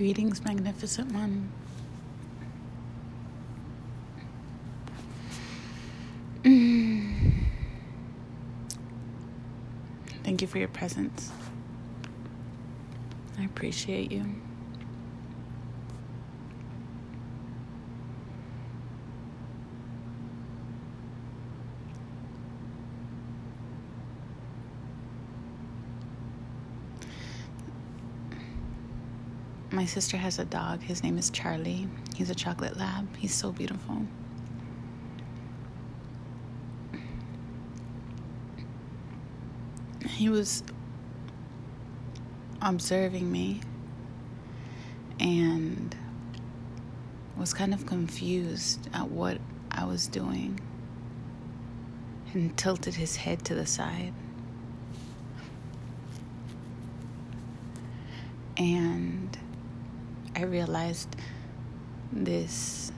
Greetings, magnificent one. Mm. Thank you for your presence. I appreciate you. My sister has a dog. His name is Charlie. He's a chocolate lab. He's so beautiful. He was observing me and was kind of confused at what I was doing and tilted his head to the side. And I realized this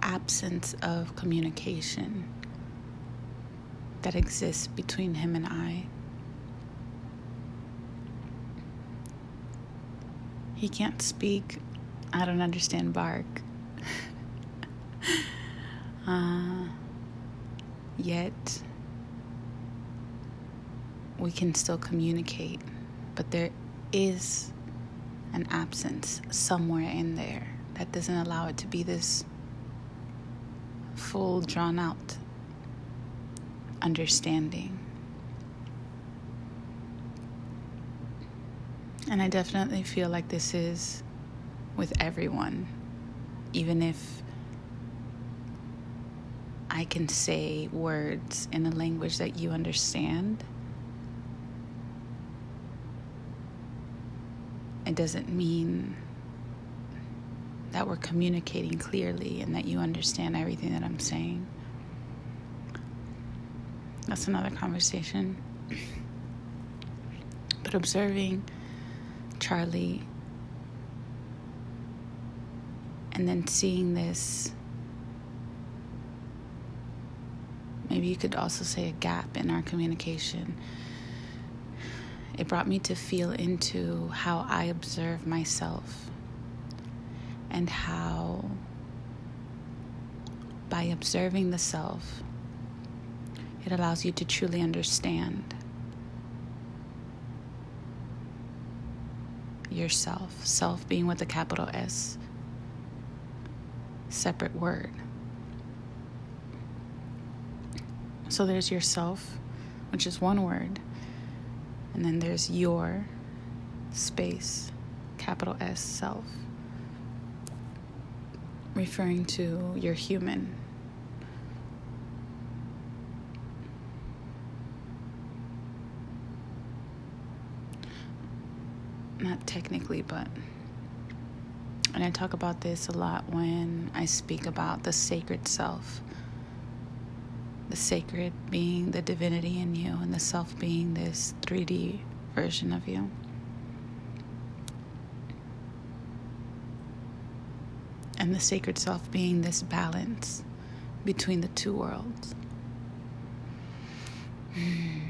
absence of communication that exists between him and I. He can't speak. I don't understand bark. uh, yet, we can still communicate, but there is an absence somewhere in there that doesn't allow it to be this full, drawn out understanding. And I definitely feel like this is with everyone, even if I can say words in a language that you understand. It doesn't mean that we're communicating clearly and that you understand everything that I'm saying. That's another conversation. But observing Charlie and then seeing this, maybe you could also say a gap in our communication. It brought me to feel into how I observe myself and how by observing the self, it allows you to truly understand yourself. Self being with a capital S, separate word. So there's yourself, which is one word, and then there's your space, capital S, self referring to your human. Not technically, but. And I talk about this a lot when I speak about the sacred self. The sacred being the divinity in you, and the self being this 3D version of you. and the sacred self being this balance between the two worlds. Hmm.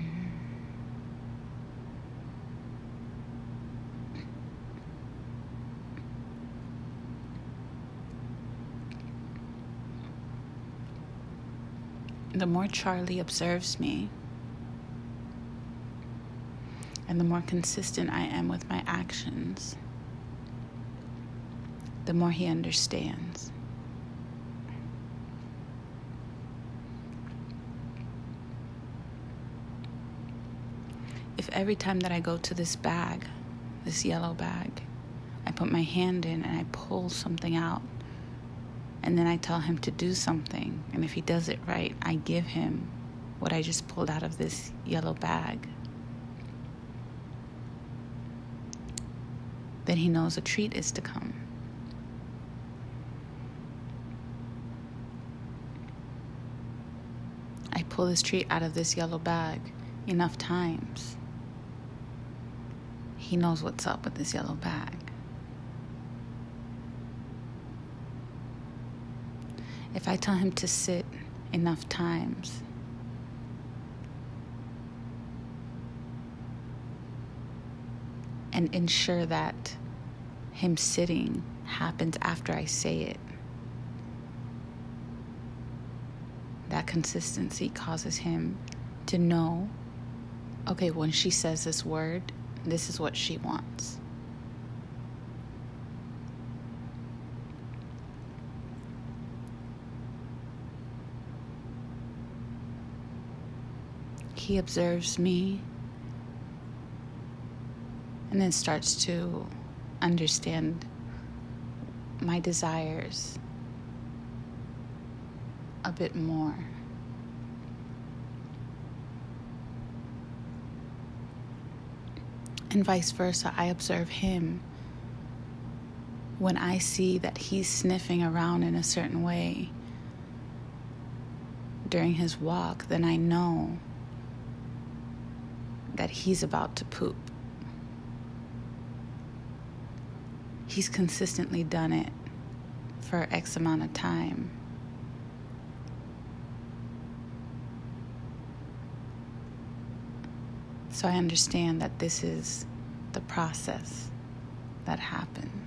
The more Charlie observes me, and the more consistent I am with my actions, the more he understands. If every time that I go to this bag, this yellow bag, I put my hand in and I pull something out, and then I tell him to do something, and if he does it right, I give him what I just pulled out of this yellow bag. Then he knows a treat is to come. I pull this treat out of this yellow bag enough times, he knows what's up with this yellow bag. If I tell him to sit enough times, and ensure that him sitting happens after I say it. That consistency causes him to know okay, when she says this word, this is what she wants. He observes me and then starts to understand my desires a bit more. And vice versa, I observe him when I see that he's sniffing around in a certain way during his walk, then I know that he's about to poop. He's consistently done it for X amount of time. So I understand that this is the process that happens.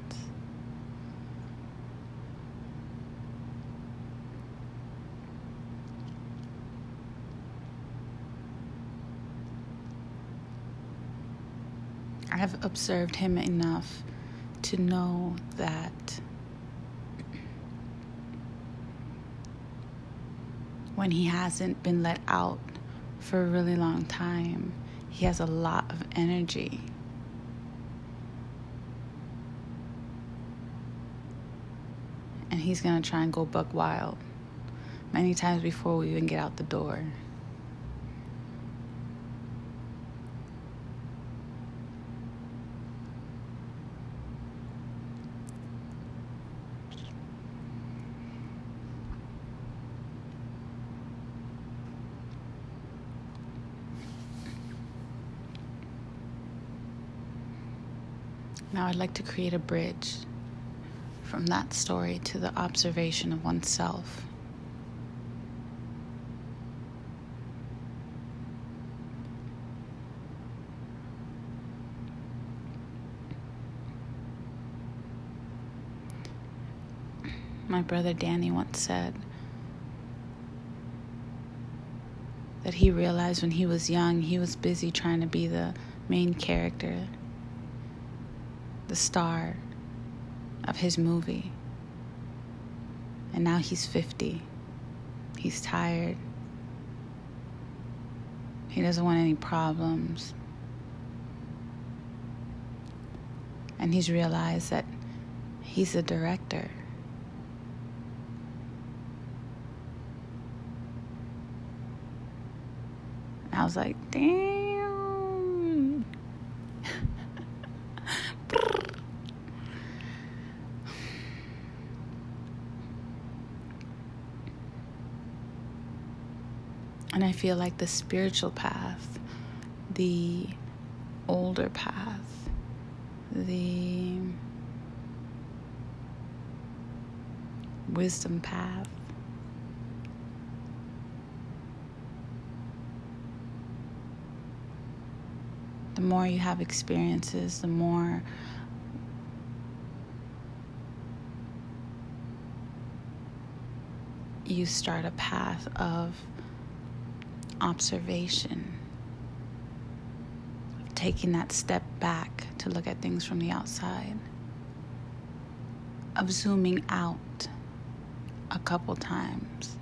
I have observed him enough to know that when he hasn't been let out for a really long time, he has a lot of energy. And he's to try and go buck wild many times before we even get out the door. Now, I'd like to create a bridge from that story to the observation of oneself. My brother Danny once said that he realized when he was young he was busy trying to be the main character the star of his movie. And now he's 50. He's tired. He doesn't want any problems. And he's realized that he's a director. I was like, damn. And I feel like the spiritual path, the older path, the wisdom path, the more you have experiences, the more you start a path of observation, of taking that step back to look at things from the outside, of zooming out a couple times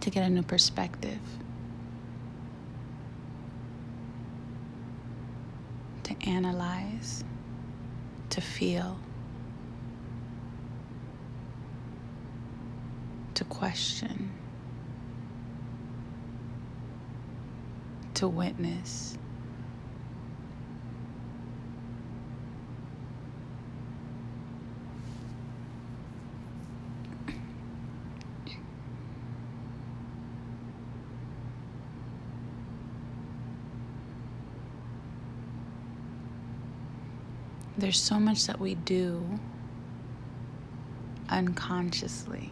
to get a new perspective. To analyze, to feel. To question, to witness. There's so much that we do unconsciously.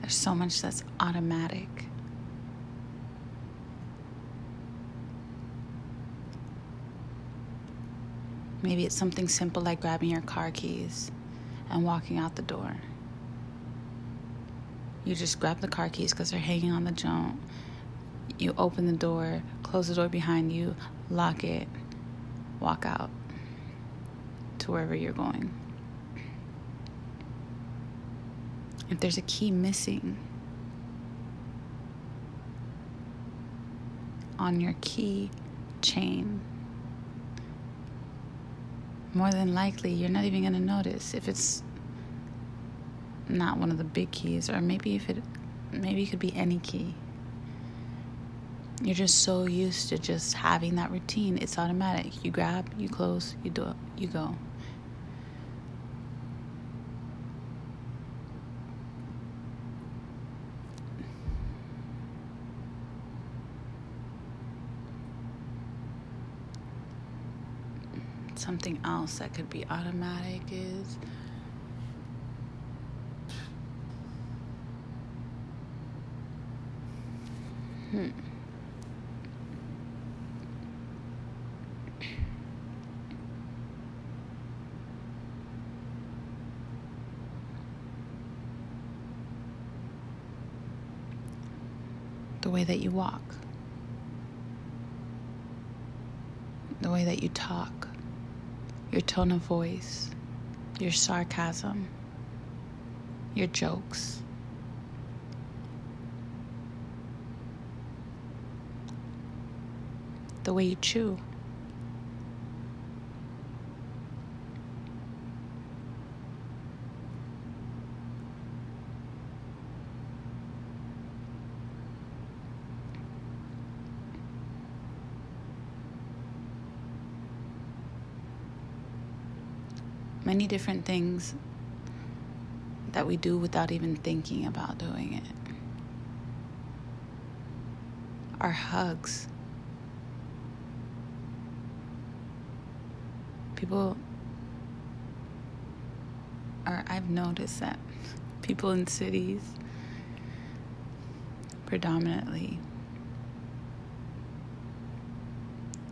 There's so much that's automatic. Maybe it's something simple like grabbing your car keys and walking out the door. You just grab the car keys because they're hanging on the jump. You open the door, close the door behind you, lock it, walk out to wherever you're going. If there's a key missing on your key chain, more than likely you're not even going to notice if it's not one of the big keys or maybe if it maybe it could be any key. You're just so used to just having that routine it's automatic. You grab you close you do it you go something else that could be automatic is hmm the way that you walk, the way that you talk, your tone of voice, your sarcasm, your jokes. The way you chew. Many different things that we do without even thinking about doing it. Our hugs. People are, I've noticed that people in cities predominantly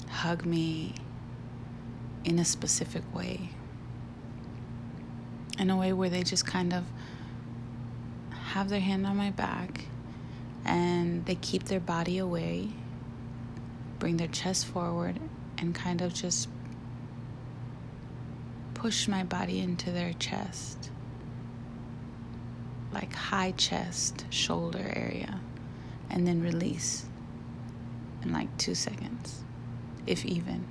hug me in a specific way in a way where they just kind of have their hand on my back and they keep their body away, bring their chest forward, and kind of just push my body into their chest. Like high chest, shoulder area, and then release in like two seconds, if even.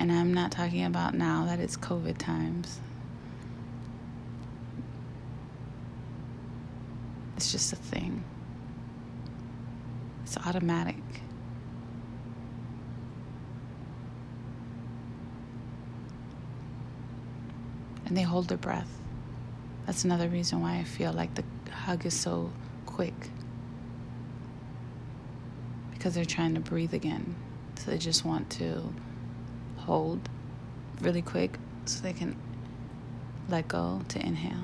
And I'm not talking about now that it's COVID times. It's just a thing, it's automatic. And they hold their breath. That's another reason why I feel like the hug is so quick. Because they're trying to breathe again. So they just want to hold really quick so they can let go to inhale.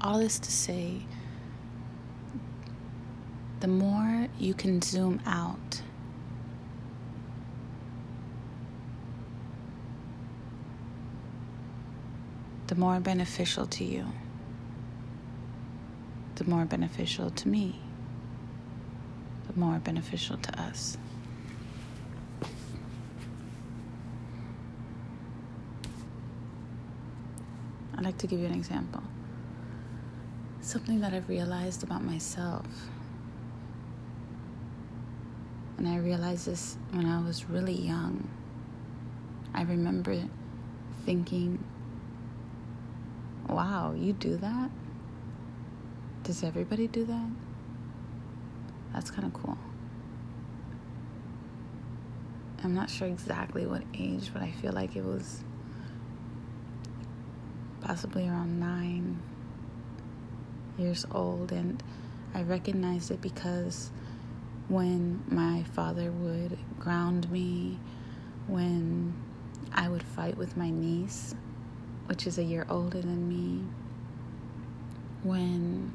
All this to say, the more you can zoom out the more beneficial to you, the more beneficial to me, the more beneficial to us. I'd like to give you an example. Something that I've realized about myself. And I realized this when I was really young. I remember thinking Wow, you do that? Does everybody do that? That's kind of cool. I'm not sure exactly what age, but I feel like it was possibly around nine years old. And I recognized it because when my father would ground me, when I would fight with my niece, which is a year older than me, when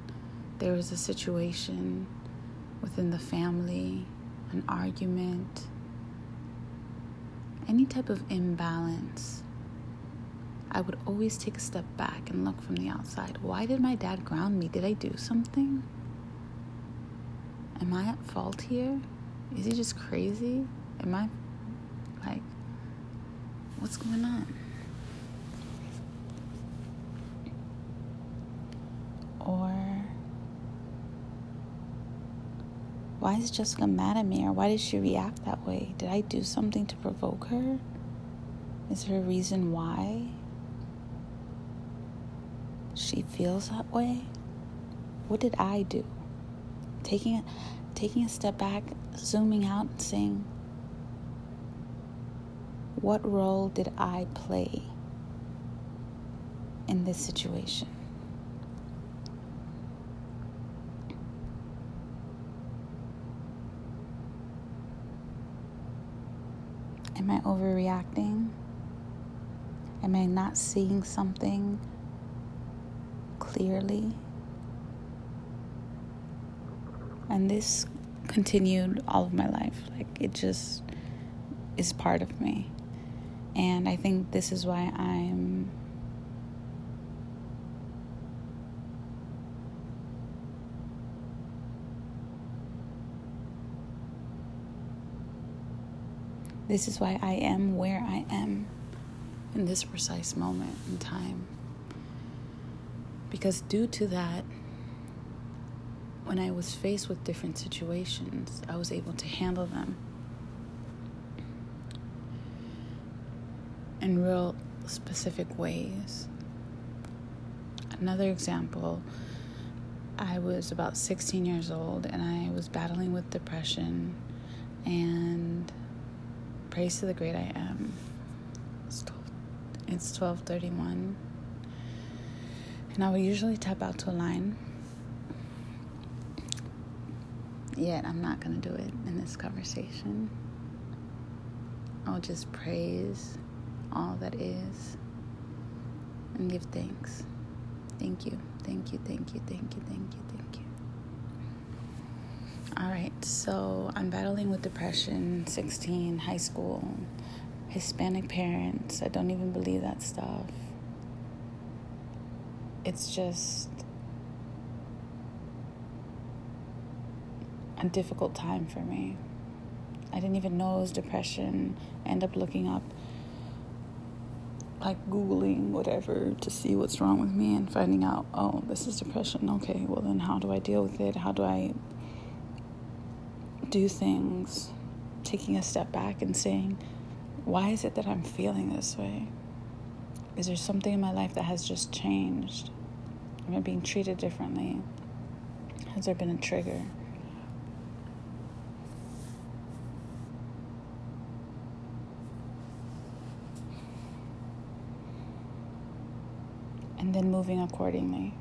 there was a situation within the family, an argument, any type of imbalance, I would always take a step back and look from the outside. Why did my dad ground me? Did I do something? Am I at fault here? Is he just crazy? Am I like, what's going on? Or why is Jessica mad at me? Or why did she react that way? Did I do something to provoke her? Is there a reason why she feels that way? What did I do? Taking a, taking a step back, zooming out, and saying, What role did I play in this situation? Am I overreacting? Am I not seeing something clearly? And this continued all of my life. Like it just is part of me. And I think this is why I'm This is why I am where I am in this precise moment in time. Because due to that, when I was faced with different situations, I was able to handle them in real specific ways. Another example I was about 16 years old and I was battling with depression and praise to the great I am. It's 12, it's 1231. And I would usually tap out to a line. Yet I'm not going to do it in this conversation. I'll just praise all that is and give thanks. Thank you, thank you, thank you, thank you, thank you, thank you. All right, so I'm battling with depression, 16, high school, Hispanic parents. I don't even believe that stuff. It's just a difficult time for me. I didn't even know it was depression. End up looking up, like Googling whatever to see what's wrong with me and finding out, oh, this is depression. Okay, well, then how do I deal with it? How do I do things, taking a step back and saying, why is it that I'm feeling this way? Is there something in my life that has just changed? Am I being treated differently? Has there been a trigger? And then moving accordingly.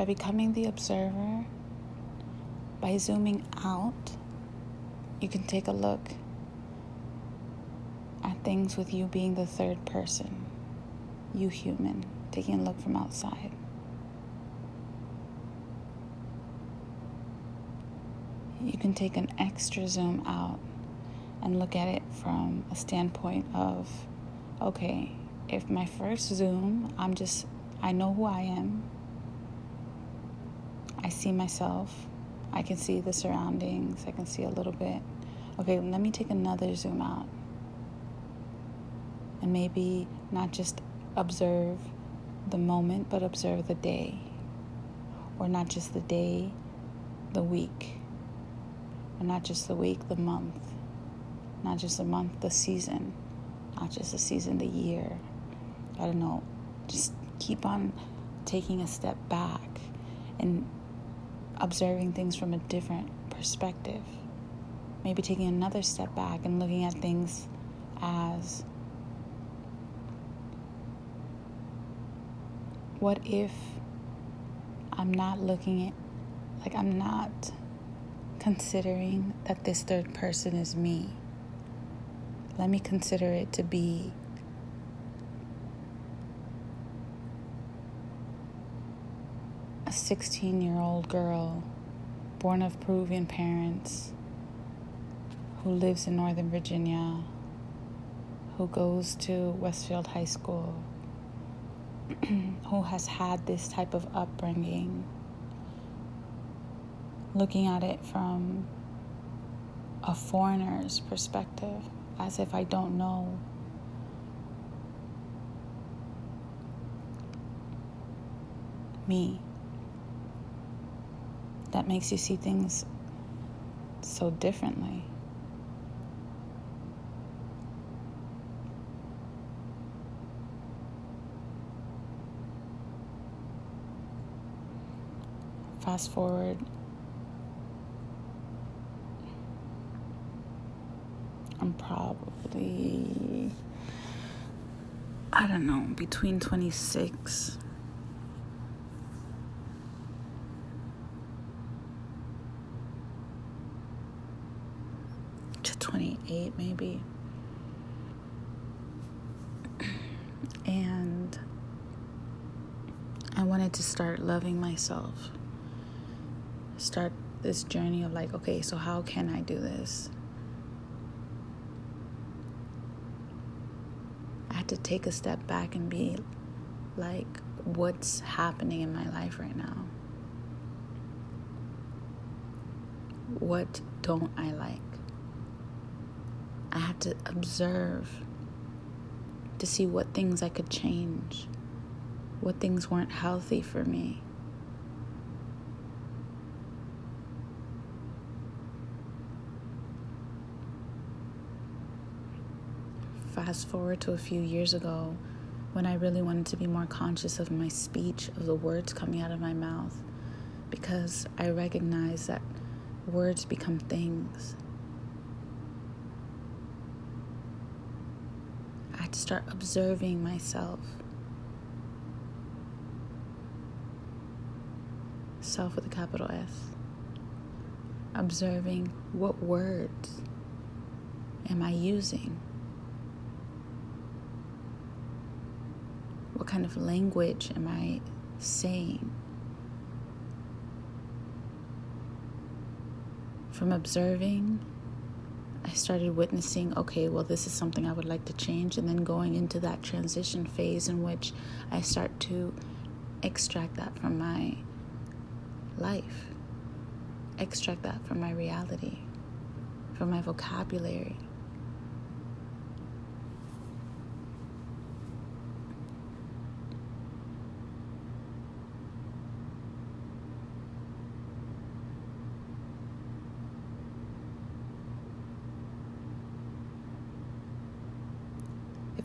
By becoming the observer, by zooming out, you can take a look at things with you being the third person, you human, taking a look from outside. You can take an extra zoom out and look at it from a standpoint of okay, if my first zoom, I'm just, I know who I am, I see myself. I can see the surroundings. I can see a little bit. Okay, let me take another zoom out. And maybe not just observe the moment, but observe the day. Or not just the day, the week. Or not just the week, the month. Not just the month, the season. not just the season, the year. I don't know. Just keep on taking a step back and observing things from a different perspective. Maybe taking another step back and looking at things as what if I'm not looking at, like, I'm not considering that this third person is me? Let me consider it to be a 16 year old girl born of Peruvian parents who lives in Northern Virginia, who goes to Westfield High School who has had this type of upbringing, looking at it from a foreigner's perspective, as if I don't know. Me. That makes you see things so differently. fast forward I'm probably I don't know between 26 to 28 maybe and I wanted to start loving myself start this journey of like, okay, so how can I do this? I had to take a step back and be like, what's happening in my life right now? What don't I like? I had to observe to see what things I could change, what things weren't healthy for me. fast forward to a few years ago when I really wanted to be more conscious of my speech, of the words coming out of my mouth, because I recognize that words become things. To start observing myself. Self with a capital S. Observing what words am I using? What kind of language am I saying? From observing, I started witnessing, okay, well, this is something I would like to change, and then going into that transition phase in which I start to extract that from my life, extract that from my reality, from my vocabulary.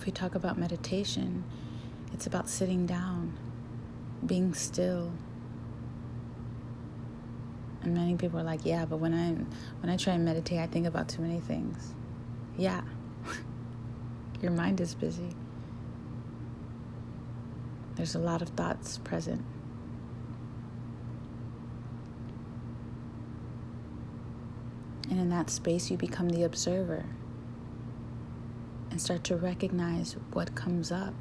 If we talk about meditation, it's about sitting down, being still. And many people are like, "Yeah, but when I when I try and meditate, I think about too many things." Yeah. Your mind is busy. There's a lot of thoughts present. And in that space, you become the observer and start to recognize what comes up.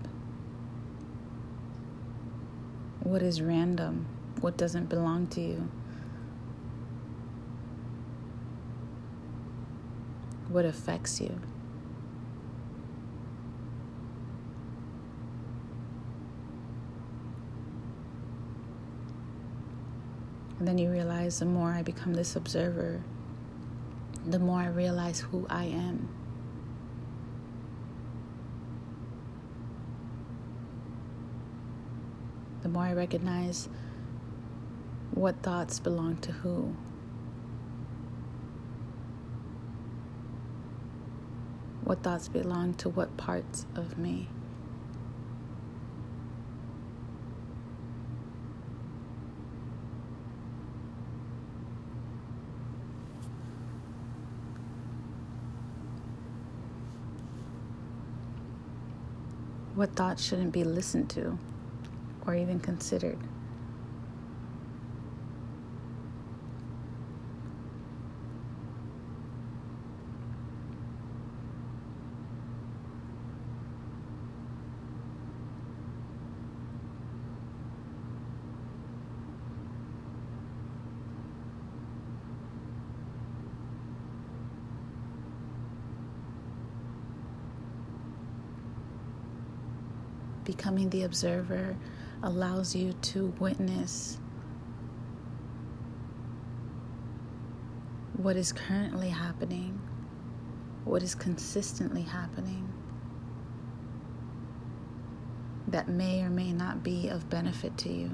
What is random? What doesn't belong to you? What affects you? And then you realize the more I become this observer, the more I realize who I am. the more I recognize what thoughts belong to who. What thoughts belong to what parts of me? What thoughts shouldn't be listened to or even considered? Becoming the observer allows you to witness what is currently happening, what is consistently happening that may or may not be of benefit to you.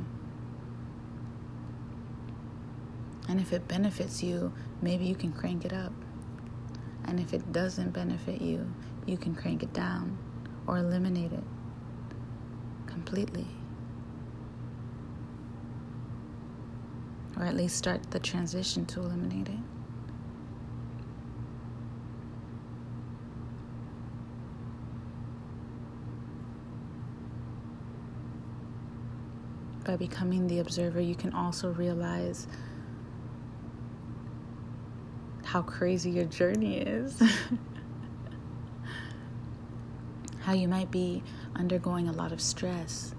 And if it benefits you, maybe you can crank it up. And if it doesn't benefit you, you can crank it down or eliminate it completely. Or at least start the transition to eliminate it. By becoming the observer, you can also realize how crazy your journey is. how you might be undergoing a lot of stress,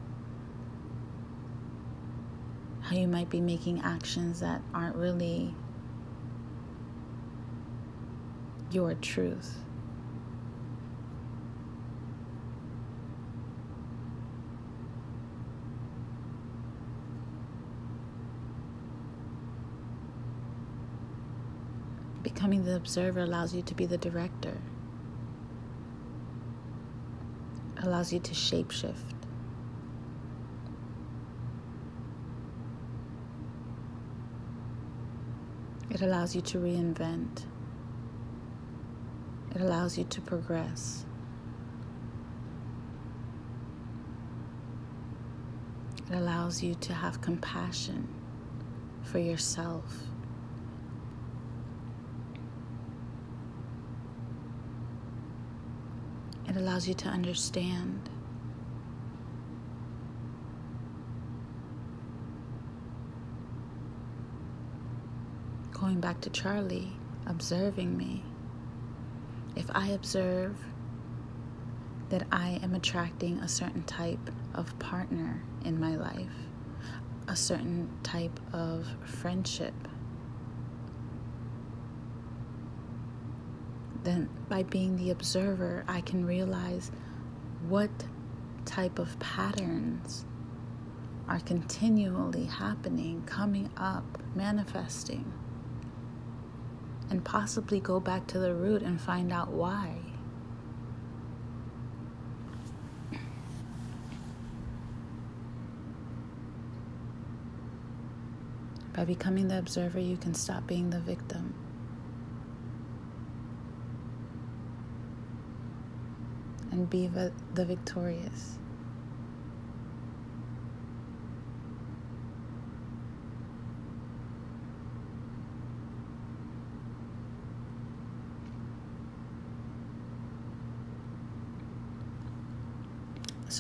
how you might be making actions that aren't really your truth. Becoming the observer allows you to be the director. allows you to shapeshift. It allows you to reinvent. It allows you to progress. It allows you to have compassion for yourself. It allows you to understand. Going back to Charlie, observing me. If I observe that I am attracting a certain type of partner in my life, a certain type of friendship, then by being the observer, I can realize what type of patterns are continually happening, coming up, manifesting, and possibly go back to the root and find out why. By becoming the observer, you can stop being the victim. and be the, victorious.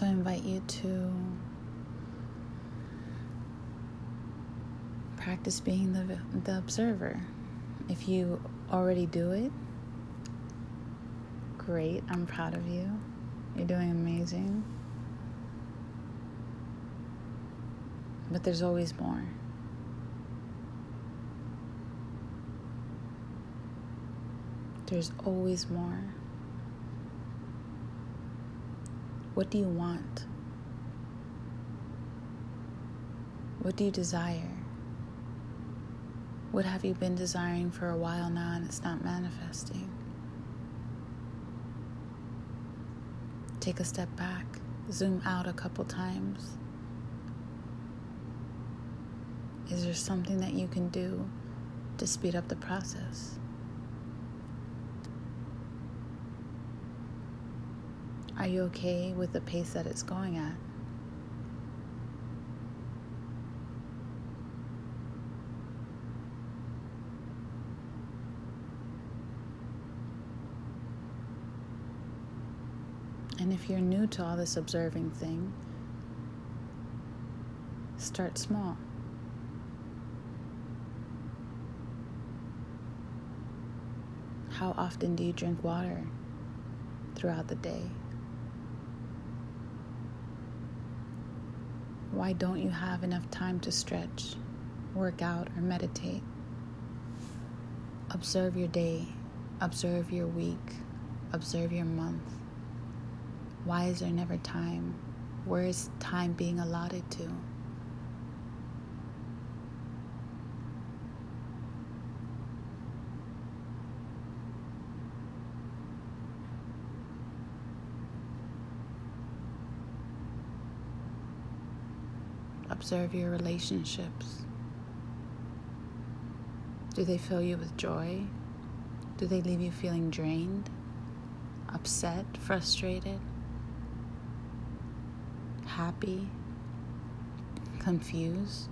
So invite you to practice being the, the observer. If you already do it, great. I'm proud of you. You're doing amazing. But there's always more. There's always more. What do you want? What do you desire? What have you been desiring for a while now and it's not manifesting? Take a step back, zoom out a couple times. Is there something that you can do to speed up the process? Are you okay with the pace that it's going at? And if you're new to all this observing thing, start small. How often do you drink water throughout the day? Why don't you have enough time to stretch, work out, or meditate? Observe your day, observe your week, observe your month. Why is there never time? Where is time being allotted to? Observe your relationships. Do they fill you with joy? Do they leave you feeling drained, upset, frustrated? happy, confused.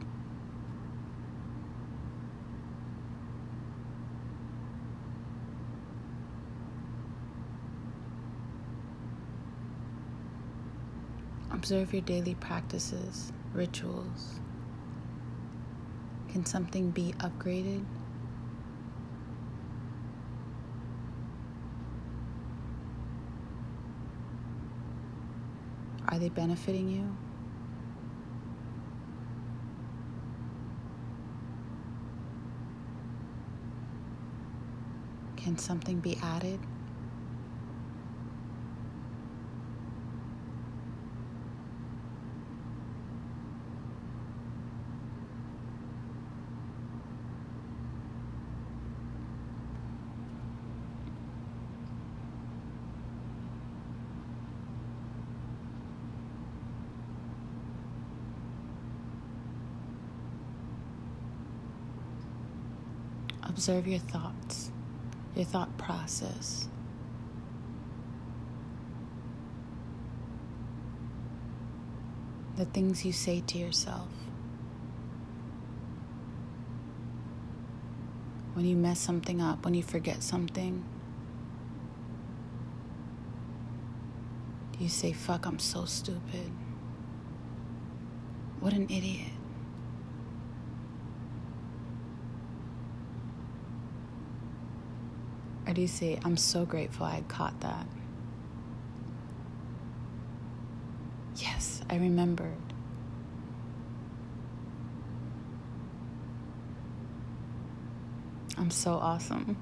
Observe your daily practices, rituals. Can something be upgraded? Are they benefiting you? Can something be added? Observe your thoughts, your thought process. The things you say to yourself. When you mess something up, when you forget something, you say, Fuck, I'm so stupid. What an idiot. Or do you say, I'm so grateful I caught that? Yes, I remembered. I'm so awesome.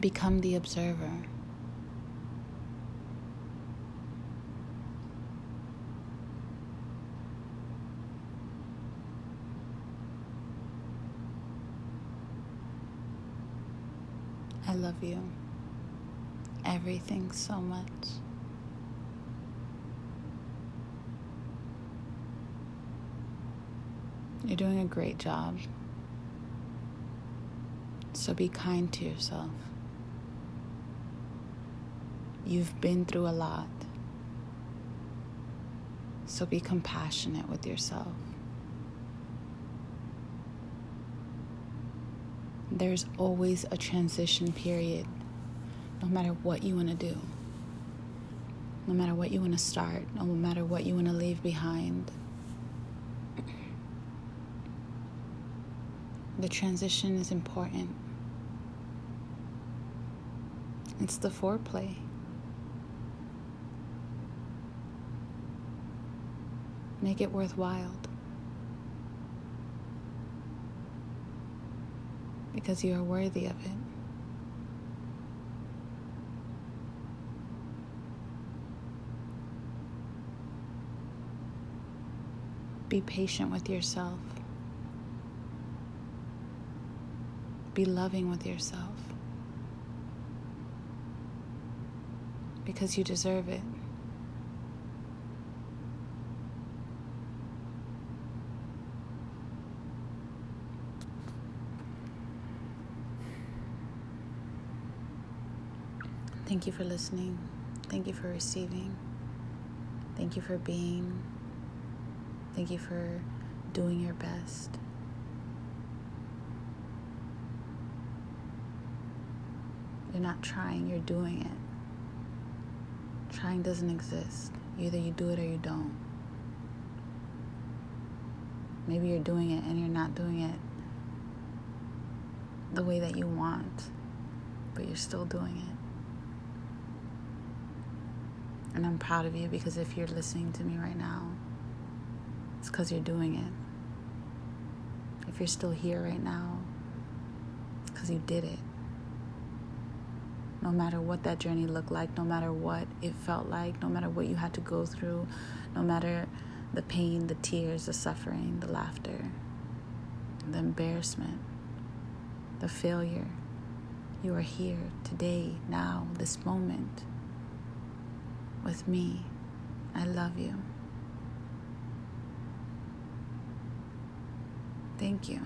Become the observer. I love you. Everything so much. You're doing a great job. So be kind to yourself. You've been through a lot. So be compassionate with yourself. There's always a transition period, no matter what you want to do, no matter what you want to start, no matter what you want to leave behind. The transition is important. It's the foreplay. Make it worthwhile. Because you are worthy of it. Be patient with yourself. Be loving with yourself. Because you deserve it. Thank you for listening. Thank you for receiving. Thank you for being. Thank you for doing your best. You're not trying, you're doing it. Trying doesn't exist. Either you do it or you don't. Maybe you're doing it and you're not doing it the way that you want, but you're still doing it. And I'm proud of you because if you're listening to me right now, it's because you're doing it. If you're still here right now, it's because you did it. No matter what that journey looked like, no matter what it felt like, no matter what you had to go through, no matter the pain, the tears, the suffering, the laughter, the embarrassment, the failure. You are here today, now, this moment with me. I love you. Thank you.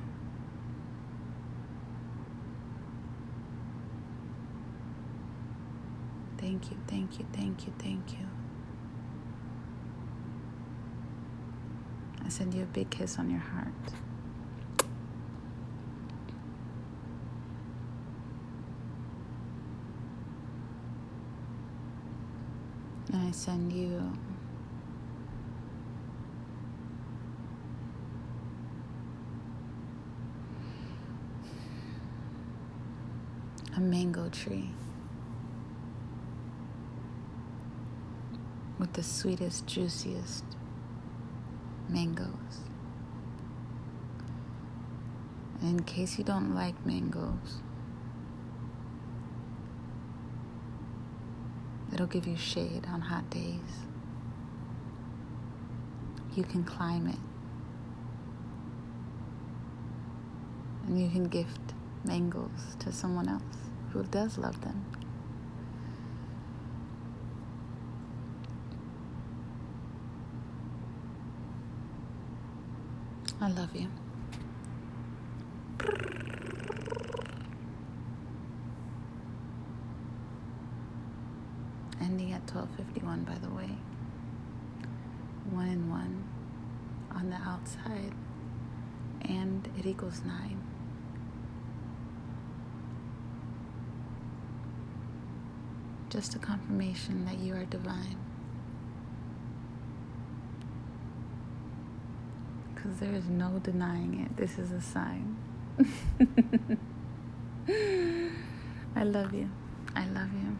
Thank you, thank you, thank you, thank you. I send you a big kiss on your heart. And I send you a mango tree with the sweetest, juiciest mangoes. In case you don't like mangoes, it'll give you shade on hot days. You can climb it. And you can gift mangoes to someone else who does love them. I love you. Ending at 12:51 by the way. 1 and 1 on the outside and it equals 9. Just a confirmation that you are divine. Because there is no denying it. This is a sign. I love you. I love you.